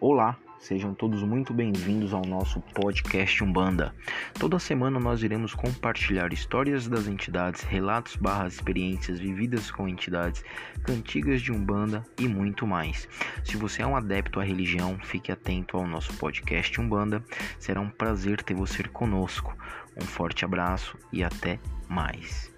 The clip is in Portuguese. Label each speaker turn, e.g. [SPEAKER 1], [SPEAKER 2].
[SPEAKER 1] Olá, sejam todos muito bem-vindos ao nosso podcast Umbanda. Toda semana nós iremos compartilhar histórias das entidades, relatos barra experiências vividas com entidades, cantigas de Umbanda e muito mais. Se você é um adepto à religião, fique atento ao nosso podcast Umbanda. Será um prazer ter você conosco. Um forte abraço e até mais.